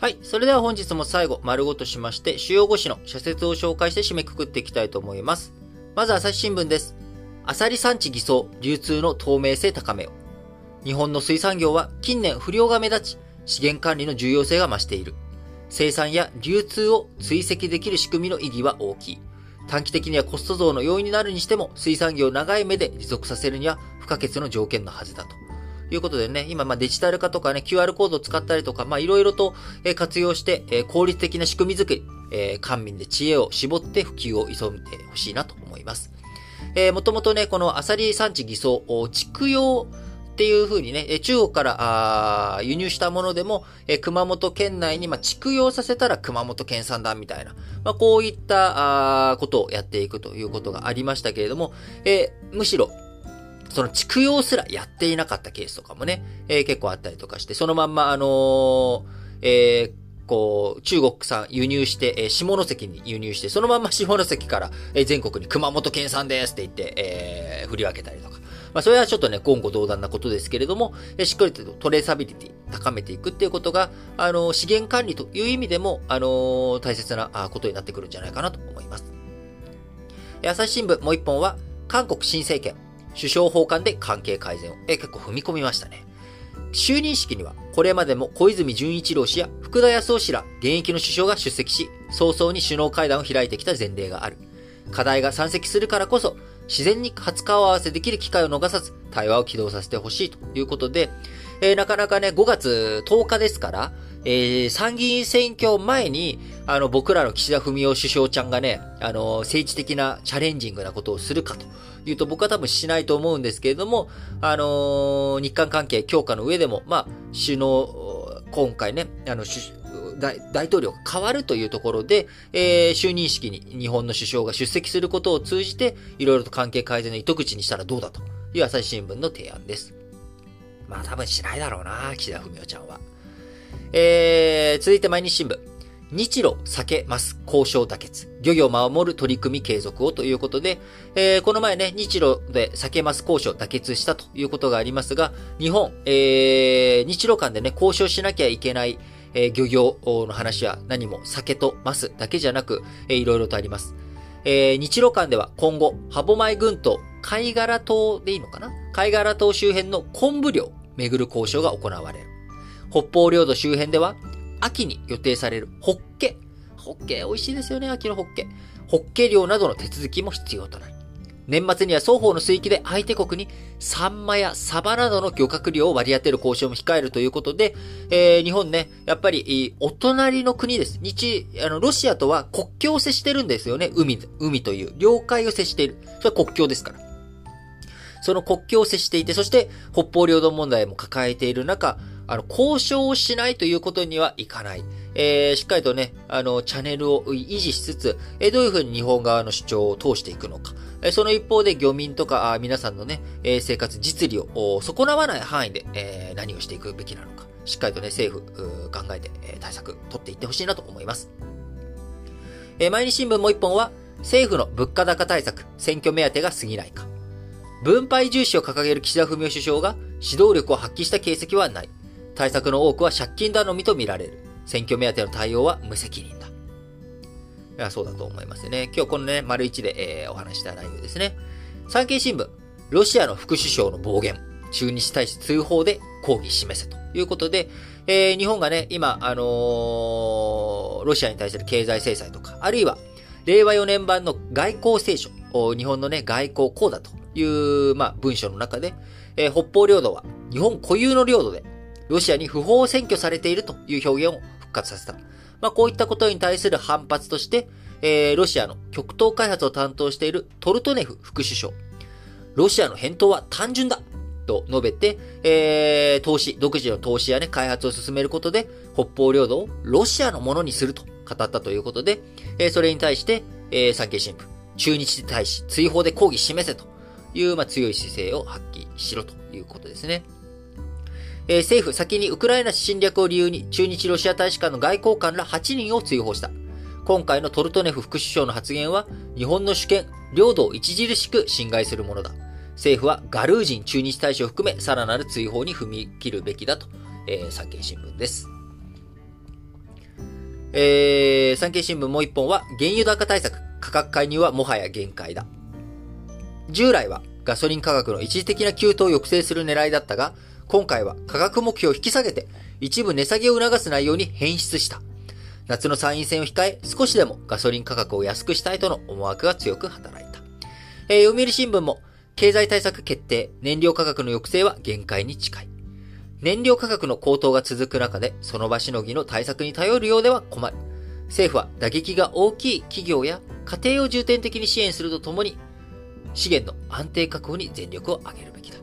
はい。それでは本日も最後、丸ごとしまして、主要5紙の社説を紹介して締めくくっていきたいと思います。まず、朝日新聞です。アサリ産地偽装、流通の透明性高めよ。日本の水産業は近年不良が目立ち、資源管理の重要性が増している。生産や流通を追跡できる仕組みの意義は大きい。短期的にはコスト増の要因になるにしても、水産業を長い目で持続させるには不可欠の条件のはずだと。いうことでね、今、まデジタル化とかね、QR コードを使ったりとか、まあ、いろいろと、活用して、え効率的な仕組み作り、え官民で知恵を絞って普及を急いでほしいなと思います。えー、もともとね、このアサリ産地偽装、畜養っていう風にね、中国から輸入したものでも、え熊本県内に、ま畜養させたら熊本県産だみたいな、まあ、こういったことをやっていくということがありましたけれども、えー、むしろ、その畜養すらやっていなかったケースとかもね、えー、結構あったりとかして、そのまんま、あのー、えー、こう、中国産輸入して、えー、下関に輸入して、そのまま 下関から、えー、全国に熊本県産ですって言って、えー、振り分けたりとか。まあ、それはちょっとね、言語道断なことですけれども、えー、しっかりとトレーサビリティ高めていくっていうことが、あの、資源管理という意味でも、あの、大切なことになってくるんじゃないかなと思います。朝日新聞もう一本は、韓国新政権、首相訪韓で関係改善を、え結構踏み込みましたね。就任式には、これまでも小泉純一郎氏や福田康夫氏ら現役の首相が出席し、早々に首脳会談を開いてきた前例がある。課題が山積するからこそ、自然に初顔合わせできる機会を逃さず、対話を起動させてほしいということで、えー、なかなかね、5月10日ですから、えー、参議院選挙前に、あの、僕らの岸田文雄首相ちゃんがね、あの、政治的なチャレンジングなことをするかというと僕は多分しないと思うんですけれども、あの、日韓関係強化の上でも、まあ、首脳、今回ね、あの、大大統領が変わるというところで、えー、就任式に日本の首相が出席することを通じて、いろいろと関係改善の糸口にしたらどうだという朝日新聞の提案です。まあ多分しないだろうな、岸田文雄ちゃんは。えー、続いて毎日新聞。日露避けます交渉妥結。漁業を守る取り組み継続をということで、えー、この前ね、日露で避けます交渉妥結したということがありますが、日本、えー、日露間でね、交渉しなきゃいけない、えー、漁業の話は何も酒とますだけじゃなく、えー、いろいろとあります。えー、日露間では今後、歯舞群島、貝殻島でいいのかな？貝殻島周辺の昆布漁をめぐる交渉が行われる。北方領土周辺では、秋に予定されるホッケ。ホッケ美味しいですよね、秋のホッケ。ホッケ漁などの手続きも必要となる。年末には双方の水域で相手国にサンマやサバなどの漁獲量を割り当てる交渉も控えるということで、えー、日本ね、やっぱり、お隣の国です。日、あの、ロシアとは国境を接してるんですよね。海、海という。領海を接している。それは国境ですから。その国境を接していて、そして北方領土問題も抱えている中、あの、交渉をしないということにはいかない。えー、しっかりとね、あの、チャンネルを維持しつつ、えー、どういうふうに日本側の主張を通していくのか。えー、その一方で漁民とか、あ皆さんのね、えー、生活実利を損なわない範囲で、えー、何をしていくべきなのか。しっかりとね、政府、考えて、えー、対策取っていってほしいなと思います。えー、毎日新聞もう一本は、政府の物価高対策、選挙目当てが過ぎないか。分配重視を掲げる岸田文雄首相が指導力を発揮した形跡はない。対策の多くは借金頼みと見られる。選挙目当ての対応は無責任だ。いや、そうだと思いますね。今日このね、丸一で、えー、お話した内容ですね。産経新聞、ロシアの副首相の暴言、中日大使通報で抗議示せということで、えー、日本がね、今、あのー、ロシアに対する経済制裁とか、あるいは、令和4年版の外交青書、日本のね、外交こうだという、まあ、文書の中で、えー、北方領土は日本固有の領土で、ロシアに不法占拠されているという表現を復活させた。まあ、こういったことに対する反発として、えー、ロシアの極東開発を担当しているトルトネフ副首相。ロシアの返答は単純だと述べて、えー、投資、独自の投資やね、開発を進めることで、北方領土をロシアのものにすると語ったということで、えー、それに対して、えー、産経新聞、中日に対し追放で抗議示せという、まあ、強い姿勢を発揮しろということですね。えー、政府先にウクライナ侵略を理由に中日ロシア大使館の外交官ら8人を追放した。今回のトルトネフ副首相の発言は、日本の主権、領土を著しく侵害するものだ。政府はガルージン駐日大使を含め、さらなる追放に踏み切るべきだと、えー、産経新聞です。えー、産経新聞もう一本は、原油高対策、価格介入はもはや限界だ。従来はガソリン価格の一時的な急騰を抑制する狙いだったが、今回は価格目標を引き下げて、一部値下げを促す内容に変質した。夏の参院選を控え、少しでもガソリン価格を安くしたいとの思惑が強く働いた。えー、読売新聞も、経済対策決定、燃料価格の抑制は限界に近い。燃料価格の高騰が続く中で、その場しのぎの対策に頼るようでは困る。政府は打撃が大きい企業や家庭を重点的に支援するとともに、資源の安定確保に全力を挙げるべきだ。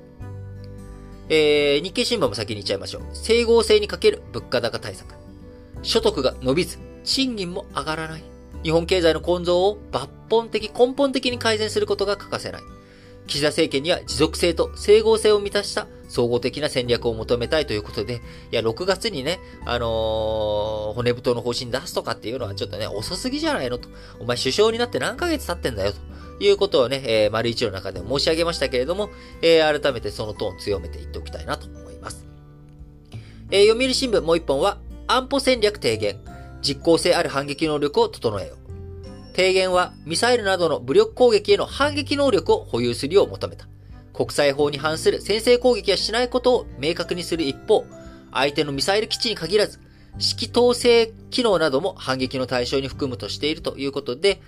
えー、日経新聞も先に言っちゃいましょう。整合性にかける物価高対策。所得が伸びず、賃金も上がらない。日本経済の根臓を抜本的、根本的に改善することが欠かせない。岸田政権には持続性と整合性を満たした総合的な戦略を求めたいということで、いや、6月にね、あのー、骨太の方針出すとかっていうのはちょっとね、遅すぎじゃないのと。お前首相になって何ヶ月経ってんだよと。いうことをね、えー、丸一の中で申し上げましたけれども、えー、改めてそのトーン強めていっておきたいなと思います。えー、読売新聞もう一本は、安保戦略提言、実効性ある反撃能力を整えよう。提言は、ミサイルなどの武力攻撃への反撃能力を保有するよう求めた。国際法に反する先制攻撃はしないことを明確にする一方、相手のミサイル基地に限らず、指揮統制機能なども反撃の対象に含むとしているということで、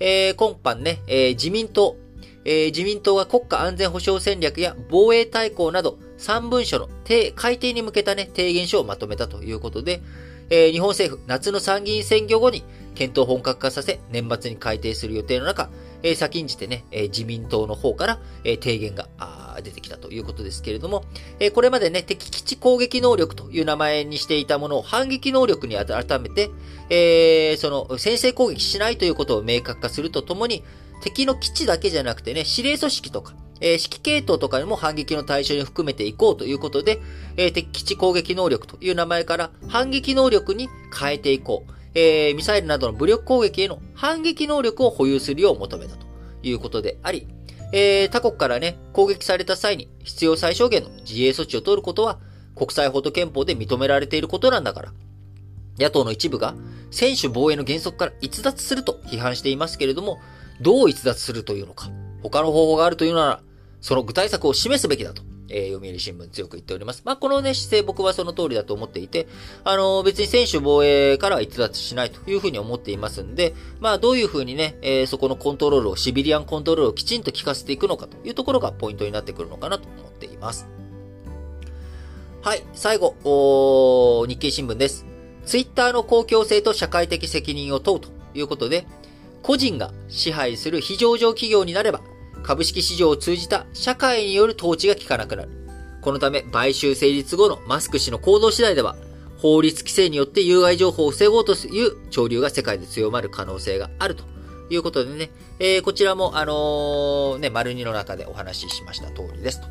えー、今般ね、えー、自民党、えー、自民党が国家安全保障戦略や防衛大綱など3文書の改定に向けたね、提言書をまとめたということで、えー、日本政府、夏の参議院選挙後に検討本格化させ、年末に改定する予定の中、えー、先んじてね、えー、自民党の方から、えー、提言が出てきたということですけれども、え、これまでね、敵基地攻撃能力という名前にしていたものを反撃能力に改めて、えー、その、先制攻撃しないということを明確化するとともに、敵の基地だけじゃなくてね、指令組織とか、えー、指揮系統とかにも反撃の対象に含めていこうということで、えー、敵基地攻撃能力という名前から反撃能力に変えていこう。えー、ミサイルなどの武力攻撃への反撃能力を保有するよう求めたということであり、えー、他国からね、攻撃された際に必要最小限の自衛措置を取ることは国際法と憲法で認められていることなんだから、野党の一部が専守防衛の原則から逸脱すると批判していますけれども、どう逸脱するというのか、他の方法があるというなら、その具体策を示すべきだと。えー、読売新聞強く言っております。まあ、このね、姿勢僕はその通りだと思っていて、あの、別に選手防衛からは逸脱しないというふうに思っていますんで、まあ、どういうふうにね、えー、そこのコントロールを、シビリアンコントロールをきちんと効かせていくのかというところがポイントになってくるのかなと思っています。はい、最後、日経新聞です。ツイッターの公共性と社会的責任を問うということで、個人が支配する非上場企業になれば、株式市場を通じた社会による統治が効かなくなる。このため、買収成立後のマスク氏の行動次第では、法律規制によって有害情報を防ごうという潮流が世界で強まる可能性があるということでね、えー、こちらも、あのー、ね、丸二の中でお話ししました通りです。と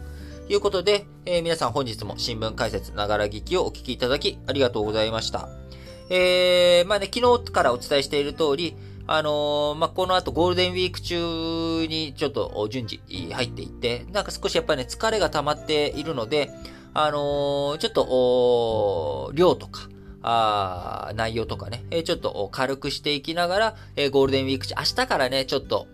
いうことで、えー、皆さん本日も新聞解説ながら聞きをお聞きいただきありがとうございました。えー、まあね、昨日からお伝えしている通り、あのー、まあ、この後ゴールデンウィーク中にちょっと順次入っていって、なんか少しやっぱりね、疲れが溜まっているので、あのー、ちょっと、量とか、あ内容とかね、えちょっと軽くしていきながら、えゴールデンウィーク中、明日からね、ちょっと、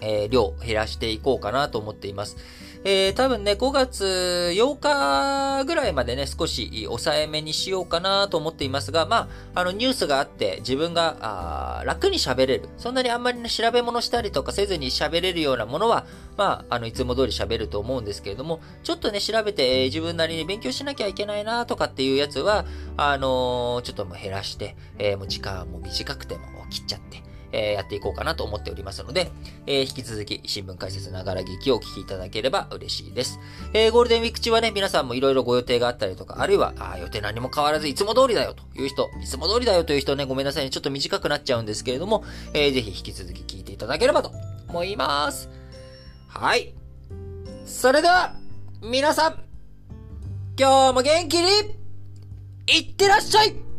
えー、量減らしていこうかなと思っています。えー、多分ね、5月8日ぐらいまでね、少し抑えめにしようかなと思っていますが、まあ、あの、ニュースがあって、自分が、楽に喋れる。そんなにあんまりね、調べ物したりとかせずに喋れるようなものは、まあ、あの、いつも通り喋ると思うんですけれども、ちょっとね、調べて、えー、自分なりに勉強しなきゃいけないなとかっていうやつは、あのー、ちょっともう減らして、えー、もう時間も短くても切っちゃって、えー、やっていこうかなと思っておりますので、えー、引き続き新聞解説ながら劇をお聞きいただければ嬉しいです。えー、ゴールデンウィーク中はね、皆さんもいろいろご予定があったりとか、あるいは、あ予定何も変わらずいつも通りだよという人、いつも通りだよという人ね、ごめんなさいね、ちょっと短くなっちゃうんですけれども、えー、ぜひ引き続き聞いていただければと思います。はい。それでは、皆さん、今日も元気に、いってらっしゃい